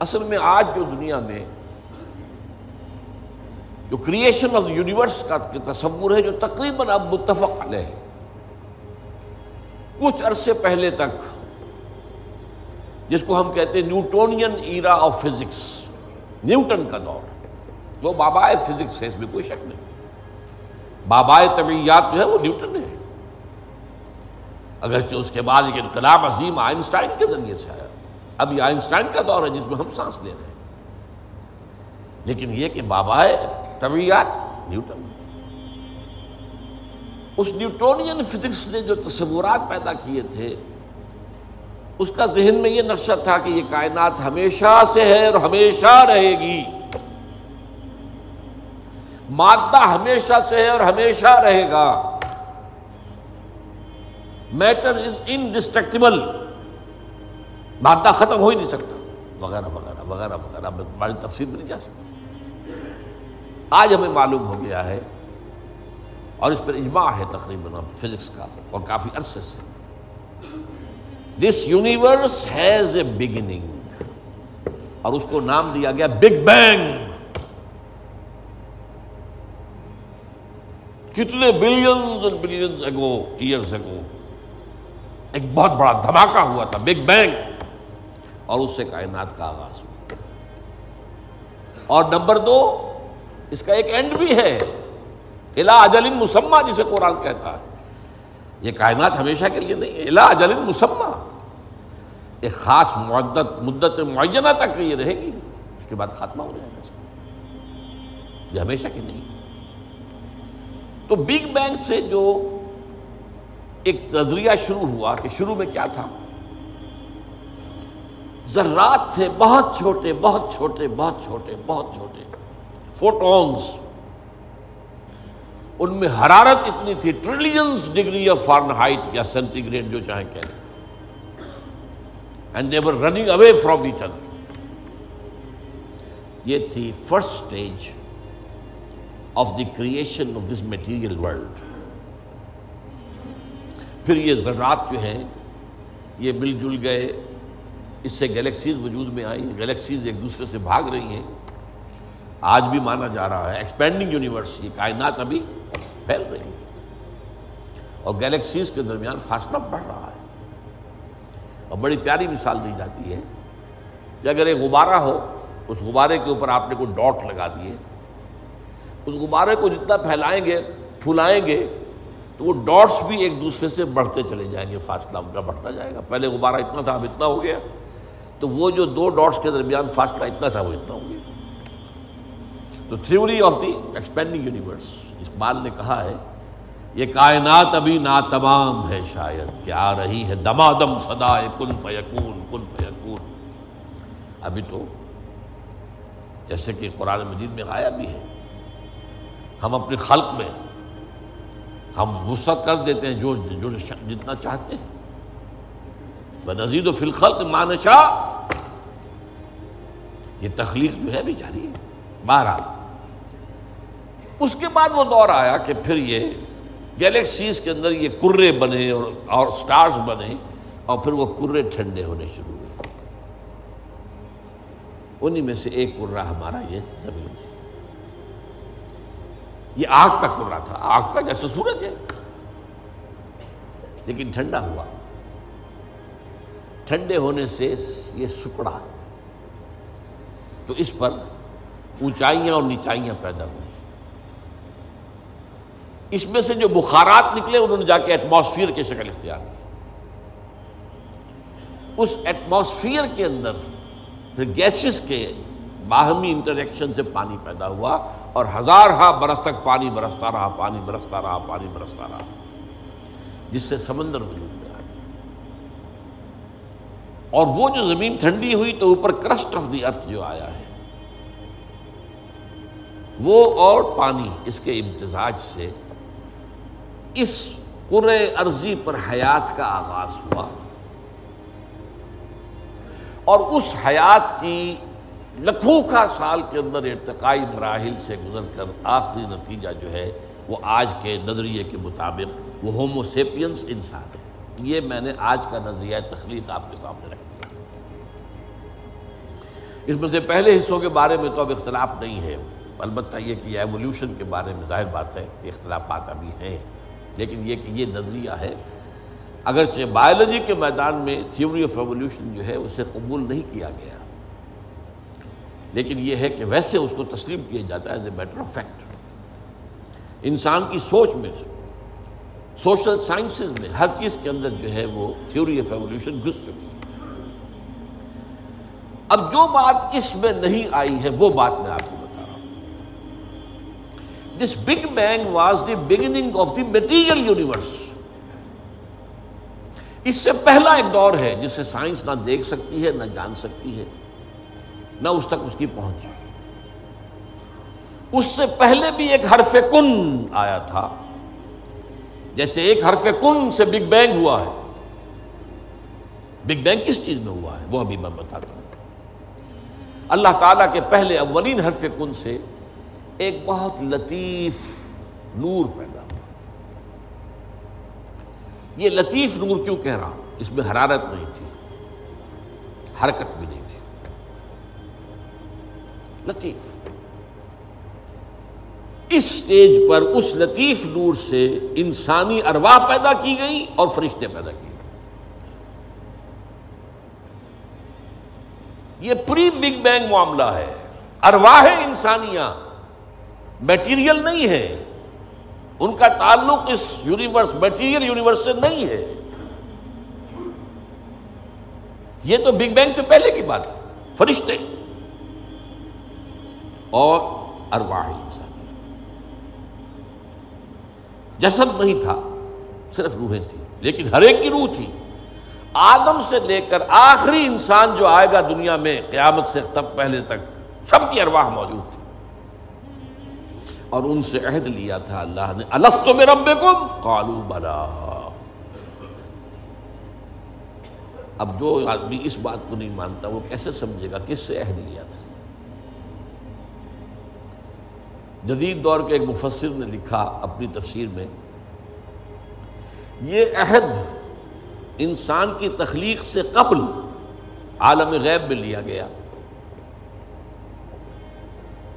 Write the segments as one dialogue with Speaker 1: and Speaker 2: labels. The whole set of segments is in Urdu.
Speaker 1: اصل میں آج جو دنیا میں جو کریشن آف یونیورس کا تصور ہے، جو تقریباً اب متفق علیہ ہے، کچھ عرصے پہلے تک جس کو ہم کہتے ہیں Newtonian era of physics, Newton کا دور وہ بابائے فزکس ہے، اس میں کوئی شک نہیں۔ بابائے طبیعیات جو ہے، وہ نیوٹن ہے۔ اگرچہ اس کے بعد ایک انقلاب عظیم آئنسٹائن کے ذریعے سے آیا۔ اب یہ آئنسٹائن کا دور ہے جس میں ہم سانس لے رہے ہیں۔ لیکن یہ کہ بابائے طبیعیات نیوٹن۔ اس نیوٹونین فزکس نے جو تصورات پیدا کیے تھے، اس کا ذہن میں یہ نقشہ تھا کہ یہ کائنات ہمیشہ سے ہے اور ہمیشہ رہے گی۔ مادہ ہمیشہ سے ہے اور ہمیشہ رہے گا۔ میٹر از انڈسٹرکٹیبل مادہ ختم ہو ہی نہیں سکتا۔ وغیرہ وغیرہ وغیرہ وغیرہ بڑی تفصیل میں نہیں جا سکتی آج ہمیں معلوم ہو گیا ہے اور اس پر اجماع ہے تقریباً فزکس کا اور کافی عرصے سے۔ This universe has a beginning اور اس کو نام دیا گیا بگ بینگ کتنے billions and billions ago years ago ایک بہت بڑا دھماکہ ہوا تھا بگ بینگ اور اس سے کائنات کا آغاز ہوا۔ اور نمبر دو، اس کا ایک اینڈ بھی ہے۔ الا اجل مسمہ جسے قرآن کہتا ہے۔ یہ کائنات ہمیشہ کے لیے نہیں ہے۔ الا اجل مسمہ ایک خاص مدت مدت معینہ تک یہ رہے گی۔ اس کے بعد خاتمہ ہو جائے گا۔ یہ ہمیشہ کے نہیں۔ تو بگ بینگ سے جو ایک نظریہ شروع ہوا کہ شروع میں کیا تھا؟ ذرات تھے، بہت چھوٹے بہت چھوٹے بہت چھوٹے بہت چھوٹے۔ فوٹونز۔ ان میں حرارت اتنی تھی trillions degree of Fahrenheit یا سینٹی گریڈ جو چاہیں کہیں and they were running away from each other یہ تھی first stage of the creation of this material world پھر یہ ذرات جو ہیں، یہ مل جل گئے۔ اس سے گلیکسیز وجود میں آئی گلیکسیز ایک دوسرے سے بھاگ رہی ہیں۔ آج بھی مانا جا رہا ہے ایکسپینڈنگ یونیورس یہ کائنات ابھی پھیل رہی ہے اور گلیکسیز کے درمیان فاصلہ بڑھ رہا ہے۔ اور بڑی پیاری مثال دی جاتی ہے کہ اگر ایک غبارہ ہو، اس غبارے کے اوپر آپ نے کوئی ڈاٹ لگا دیے، اس غبارے کو جتنا پھیلائیں گے، پھولائیں گے، تو وہ ڈاٹس بھی ایک دوسرے سے بڑھتے چلے جائیں گے فاصلہ ان کا بڑھتا جائے گا۔ پہلے غبارہ اتنا تھا، اب اتنا ہو گیا۔ تو وہ جو دو ڈاٹس کے درمیان فاصلہ اتنا تھا وہ اتنا ہو گیا۔ تو theory of the expanding universe اس بال نے کہا ہے، یہ کائنات ابھی ناتمام ہے شاید، کہ آ رہی ہے دما دم سدا کن فیکون کن فیکون۔ ابھی تو جیسے کہ قرآن مجید میں آیا بھی ہے، ہم اپنی خلق میں، ہم وسعت کر دیتے ہیں جو جو جتنا چاہتے ہیں۔ نزید و فلخلق مانشا یہ تخلیق جو ہے بھی جاری ہے۔ بہرحال، اس کے بعد وہ دور آیا کہ پھر یہ گیلیکسیز کے اندر یہ کرے بنے اور اور سٹارز بنے اور پھر وہ کرے ٹھنڈے ہونے شروع ہوئے۔ انہی میں سے ایک کرا ہمارا یہ زمین ہے۔ یہ آگ کا کرا تھا۔ آگ کا جیسے سورج ہے۔ لیکن ٹھنڈا ہوا۔ ٹھنڈے ہونے سے یہ سکڑا تو اس پر اونچائیاں اور نیچائیاں پیدا ہوئی۔ اس میں سے جو بخارات نکلے، انہوں نے جا کے ایٹماسفیئر کی شکل اختیار کی۔ اس ایٹماسفیئر کے اندر پھر گیسز کے باہمی انٹریکشن سے پانی پیدا ہوا اور ہزار ہا برس تک پانی برستا رہا، پانی برستا رہا، پانی برستا رہا۔ جس سے سمندر وجود۔ اور وہ جو زمین ٹھنڈی ہوئی تو اوپر کرسٹ آف دی ارتھ جو آیا ہے، وہ اور پانی اس کے امتزاج سے اس قرے عرضی پر حیات کا آغاز ہوا۔ اور اس حیات کی لکھوں کا سال کے اندر ارتقائی مراحل سے گزر کر آخری نتیجہ جو ہے، وہ آج کے نظریے کے مطابق وہ ہوموسیپینس انسان ہے۔ یہ میں نے آج کا نظریہ تخلیق آپ کے سامنے رکھ دیا۔ اس میں سے پہلے حصوں کے بارے میں تو اب اختلاف نہیں ہے، البتہ یہ کہ یہ ایولیوشن کے بارے میں ظاہر بات ہے کہ اختلافات ابھی ہیں۔ لیکن یہ کہ یہ نظریہ ہے، اگرچہ بایولوجی کے میدان میں تھیوری آف ایولیوشن جو ہے اسے قبول نہیں کیا گیا۔ لیکن یہ ہے کہ ویسے اس کو تسلیم کیا جاتا ہے as a matter of fact انسان کی سوچ میں سوشل سائنسز میں ہر چیز کے اندر جو ہے وہ تھیوری آف ایولیوشن گھس چکی ہے۔ اب جو بات اس میں نہیں آئی ہے وہ بات میں آپ کو بتا رہا ہوں۔ This big bang was the beginning of the material universe اس سے پہلا ایک دور ہے جسے سائنس نہ دیکھ سکتی ہے، نہ جان سکتی ہے، نہ اس تک اس کی پہنچ۔ اس سے پہلے بھی ایک حرف کن آیا تھا۔ جیسے ایک حرف کن سے بگ بینگ ہوا ہے۔ بگ بینگ کس چیز میں ہوا ہے؟ وہ ابھی میں بتاتا ہوں۔ اللہ تعالیٰ کے پہلے اولین حرف کن سے ایک بہت لطیف نور پیدا ہوا۔ یہ لطیف نور کیوں کہہ رہا ہوں؟ اس میں حرارت نہیں تھی، حرکت بھی نہیں تھی۔ لطیف۔ اس سٹیج پر اس لطیف نور سے انسانی ارواح پیدا کی گئی اور فرشتے پیدا کیے یہ پری بگ بینگ معاملہ ہے۔ ارواح انسانیاں میٹیریل نہیں ہے ان کا تعلق اس یونیورس میٹیریل یونیورس سے نہیں ہے۔ یہ تو بگ بینگ سے پہلے کی بات ہے۔ فرشتے اور ارواح انسان۔ جسد نہیں تھا، صرف روحیں تھیں، لیکن ہر ایک کی روح تھی۔ آدم سے لے کر آخری انسان جو آئے گا دنیا میں، قیامت سے تب پہلے تک سب کی ارواح موجود تھی۔ اور ان سے عہد لیا تھا اللہ نے۔ السط میں رب کالو بلا۔ اب جو آدمی اس بات کو نہیں مانتا، وہ کیسے سمجھے گا؟ کس سے عہد لیا تھا؟ جدید دور کے ایک مفسر نے لکھا اپنی تفسیر میں، یہ عہد انسان کی تخلیق سے قبل عالم غیب میں لیا گیا۔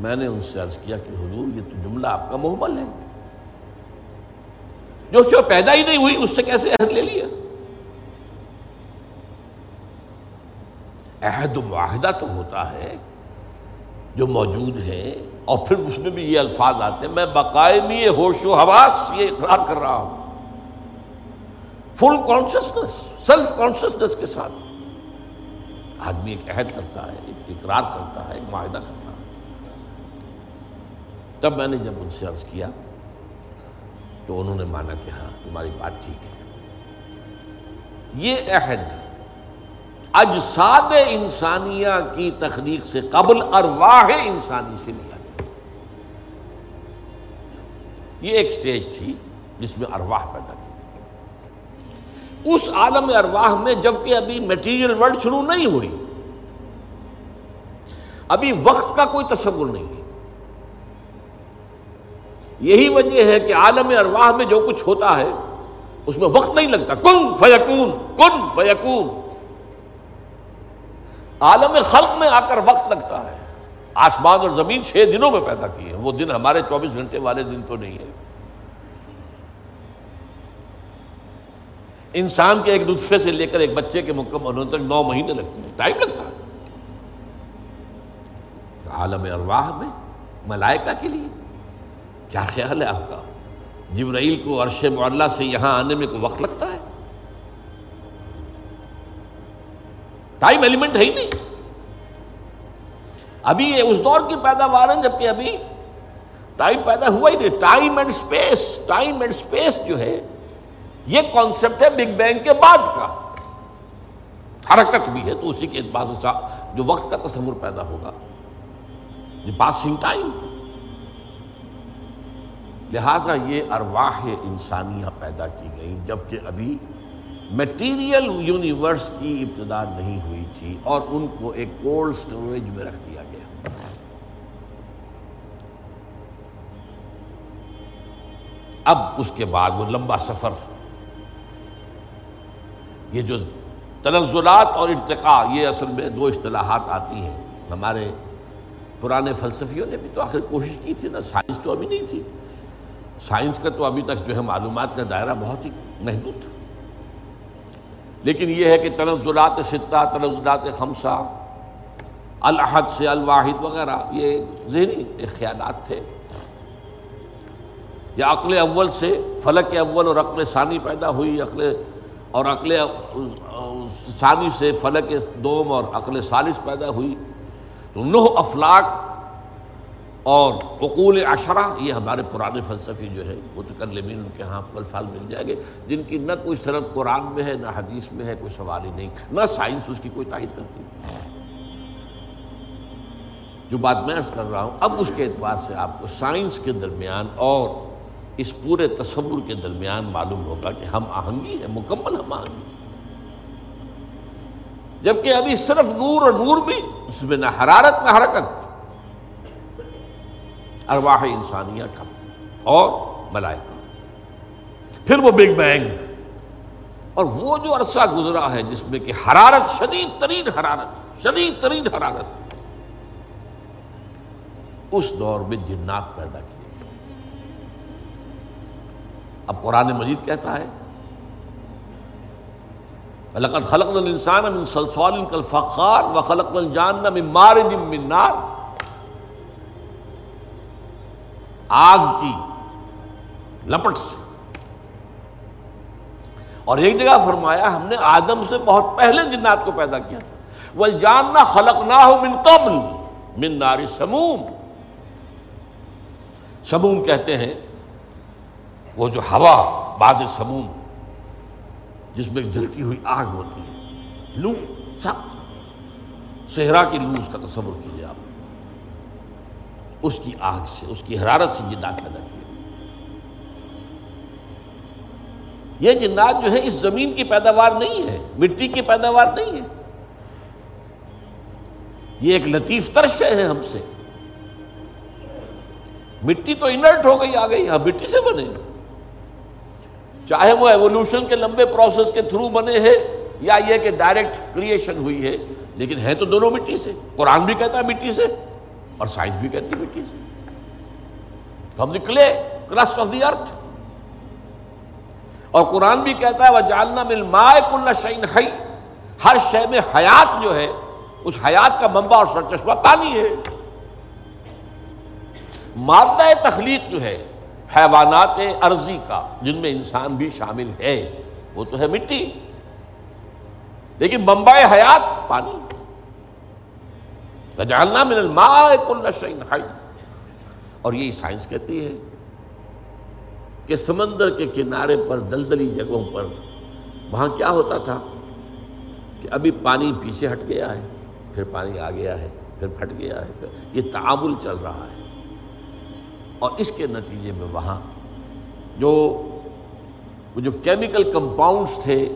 Speaker 1: میں نے ان سے عرض کیا کہ حضور، یہ تو جملہ آپ کا محمل ہے۔ جو شو پیدا ہی نہیں ہوئی، اس سے کیسے عہد لے لیا؟ عہد معاہدہ تو ہوتا ہے۔ جو موجود ہے اور پھر اس میں بھی یہ الفاظ آتے ہیں، میں باقاعدی ہوش و حواس یہ اقرار کر رہا ہوں۔ فل کانشیسنس سیلف کانشیسنس کے ساتھ۔ آدمی ایک عہد کرتا ہے، ایک اقرار کرتا ہے، ایک معاہدہ کرتا ہے۔ تب میں نے جب ان سے عرض کیا، تو انہوں نے مانا کہ ہاں تمہاری بات ٹھیک ہے۔ یہ عہد اجساد انسانیہ کی تخلیق سے قبل ارواح انسانی سے لیا گیا۔ یہ ایک سٹیج تھی جس میں ارواح پیدا کی اس عالم ارواح میں جبکہ ابھی میٹیریل ورلڈ شروع نہیں ہوئی، ابھی وقت کا کوئی تصور نہیں ہے۔ یہی وجہ ہے کہ عالم ارواح میں جو کچھ ہوتا ہے، اس میں وقت نہیں لگتا۔ کن فیکون کن فیکون۔ عالم خلق میں آ کر وقت لگتا ہے۔ آسمان اور زمین چھ دنوں میں پیدا کی ہے وہ دن ہمارے چوبیس گھنٹے والے دن تو نہیں ہے انسان کے ایک نطفے سے لے کر ایک بچے کے مکمل ہونے تک نو مہینے لگتے ہیں۔ ٹائم لگتا ہے۔ عالم ارواح میں ملائکہ کے لیے۔ کیا خیال ہے آپ کا؟ جبرائیل کو عرش معلّہ سے یہاں آنے میں کوئی وقت لگتا ہے؟ ٹائم ایلیمنٹ ہے ہی نہیں ابھی یہ اس دور کی پیداوار ہے جبکہ ابھی ٹائم پیدا ہوا ہی نہیں time and space time and space جو ہے یہ کانسیپٹ ہے بگ بینگ کے بعد کا حرکت بھی ہے تو اسی کے بعد جو وقت کا تصور پیدا ہوگا پاسنگ ٹائم لہذا یہ ارواح انسانیاں پیدا کی گئی جبکہ ابھی میٹیریل یونیورس کی ابتدا نہیں ہوئی تھی اور ان کو ایک کولڈ سٹوریج میں رکھ دیا گیا۔ اب اس کے بعد وہ لمبا سفر، یہ جو تنزلات اور ارتقاء، یہ اصل میں دو اصطلاحات آتی ہیں۔ ہمارے پرانے فلسفیوں نے بھی تو آخر کوشش کی تھی نا، سائنس تو ابھی نہیں تھی۔ سائنس کا تو ابھی تک جو ہے معلومات کا دائرہ بہت ہی محدود تھا۔ لیکن یہ ہے کہ تنزلات ستہ تنزلات خمسہ الحد سے الواحد وغیرہ، یہ ذہنی خیالات تھے۔ یا عقل اول سے فلک اول اور عقل ثانی پیدا ہوئی۔ عقل اور عقل ثانی سے فلک دوم اور عقل ثالث پیدا ہوئی۔ نو افلاق اور عقول اشرا یہ ہمارے پرانے فلسفی جو ہے وہ تو کر ان کے ہاں الفاظ مل جائیں گے، جن کی نہ کوئی صنعت قرآن میں ہے، نہ حدیث میں ہے، کوئی سوال ہی نہیں، نہ سائنس اس کی کوئی تائید کرتی۔ جو بات میں عرض کر رہا ہوں، اب اس کے اعتبار سے آپ کو سائنس کے درمیان اور اس پورے تصور کے درمیان معلوم ہوگا کہ ہم آہنگی ہے مکمل ہم آہنگی جبکہ ابھی صرف نور اور نور بھی، اس میں نہ حرارت، نہ حرکت۔ ارواح انسانیہ کا اور ملائکہ پھر وہ بگ بینگ اور وہ جو عرصہ گزرا ہے جس میں کہ حرارت شدید ترین حرارت، شدید ترین حرارت۔ اس دور میں جنات پیدا کیے گئے اب قرآن مجید کہتا ہے خلق الانسان من صلصال کالفخار وخلق الجان من مارد من نار آگ کی لپٹ سے۔ اور ایک جگہ فرمایا، ہم نے آدم سے بہت پہلے جنات کو پیدا کیا تھا۔ وہ جاننا خلق نہ ہو من قبل من ناری سموم۔ سموم کہتے ہیں، وہ جو ہوا باد سموم، جس میں جلتی ہوئی آگ ہوتی ہے۔ لو، سخت۔ صحرا کی لو اس کا تصور کیجیے آپ۔ اس کی آگ سے، اس کی حرارت سے جنات پیدا کیے یہ جنات جو ہے، اس زمین کی پیداوار نہیں ہے، مٹی کی پیداوار نہیں ہے۔ یہ ایک لطیف ترش ہے ہم سے۔ مٹی تو انرٹ ہو گئی، آ گئی ہاں مٹی سے بنے۔ چاہے وہ ایوولوشن کے لمبے پروسیس کے تھرو بنے ہیں، یا یہ کہ ڈائریکٹ کریشن ہوئی ہے، لیکن ہے تو دونوں مٹی سے۔ قرآن بھی کہتا ہے مٹی سے۔ اور سائنس بھی کہتی مٹی سے۔ ہم نکلے کرسٹ آف دی ارتھ اور قرآن بھی کہتا ہے وہ جالنا مل مائے کل شعین ہئی ہر شے میں حیات جو ہے، اس حیات کا منبع اور سرچشمہ پانی ہے۔ مادہ تخلیق جو ہے، حیوانات ارضی کا، جن میں انسان بھی شامل ہے، وہ تو ہے مٹی۔ لیکن منبع حیات پانی۔ جاننا من الماء کل شعین حی اور یہی سائنس کہتی ہے کہ سمندر کے کنارے پر، دلدلی جگہوں پر، وہاں کیا ہوتا تھا کہ ابھی پانی پیچھے ہٹ گیا ہے، پھر پانی آ گیا ہے، پھر پھٹ گیا ہے یہ تعامل چل رہا ہے۔ اور اس کے نتیجے میں وہاں جو جو کیمیکل کمپاؤنڈس تھے،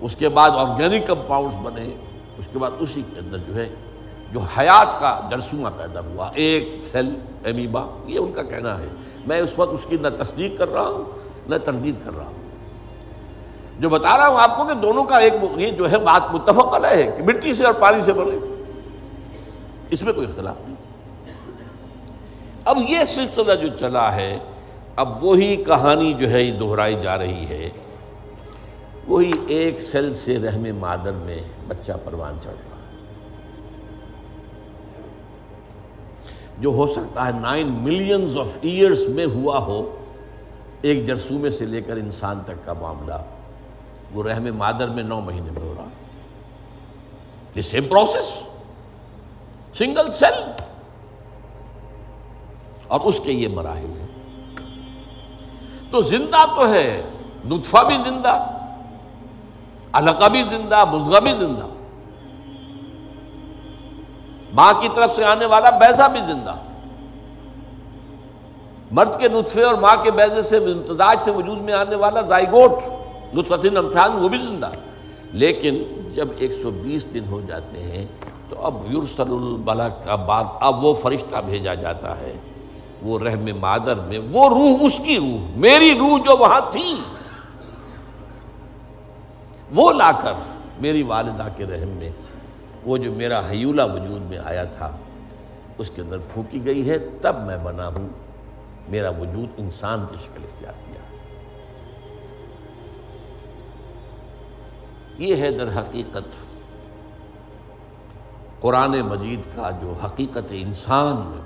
Speaker 1: اس کے بعد آرگینک کمپاؤنڈس بنے، اس کے بعد اسی کے اندر جو ہے جو حیات کا جرسواں پیدا ہوا، ایک سیل ایمیبا، یہ ان کا کہنا ہے۔ میں اس وقت اس کی نہ تصدیق کر رہا ہوں، نہ تردید کر رہا ہوں۔ جو بتا رہا ہوں آپ کو کہ دونوں کا ایک یہ جو ہے بات متفق علیہ ہے کہ مٹی سے اور پانی سے بنے۔ اس میں کوئی اختلاف نہیں۔ اب یہ سلسلہ جو چلا ہے، اب وہی کہانی جو ہے یہ دہرائی جا رہی ہے۔ وہی ایک سیل سے رحم مادر میں بچہ پروان چڑھ رہا۔ جو ہو سکتا ہے نائن ملینز آف ایئرس میں ہوا ہو، ایک جرسومے سے لے کر انسان تک کا معاملہ۔ وہ رحم مادر میں نو مہینے میں ہو رہا۔ سیم پروسیس سنگل سیل اور اس کے یہ مراحل ہیں۔ تو زندہ تو ہے، نطفہ بھی زندہ، علقہ بھی زندہ مزغہ بھی زندہ۔ ماں کی طرف سے آنے والا بیزا بھی زندہ۔ مرد کے نطفے اور ماں کے بیزے سے امتداج سے وجود میں آنے والا زائگوٹ نطفت امتحان وہ بھی زندہ۔ لیکن جب ایک سو بیس دن ہو جاتے ہیں، تو اب یورسل البلا کا بعد، اب وہ فرشتہ بھیجا جاتا ہے۔ وہ رحم مادر میں، وہ روح اس کی روح، میری روح جو وہاں تھی۔ وہ لا کر میری والدہ کے رحم میں وہ جو میرا حیولہ وجود میں آیا تھا، اس کے اندر پھونکی گئی ہے، تب میں بنا ہوں۔ میرا وجود انسان کی شکل اختیار کیا۔ یہ ہے در حقیقت قرآن مجید کا جو حقیقت انسان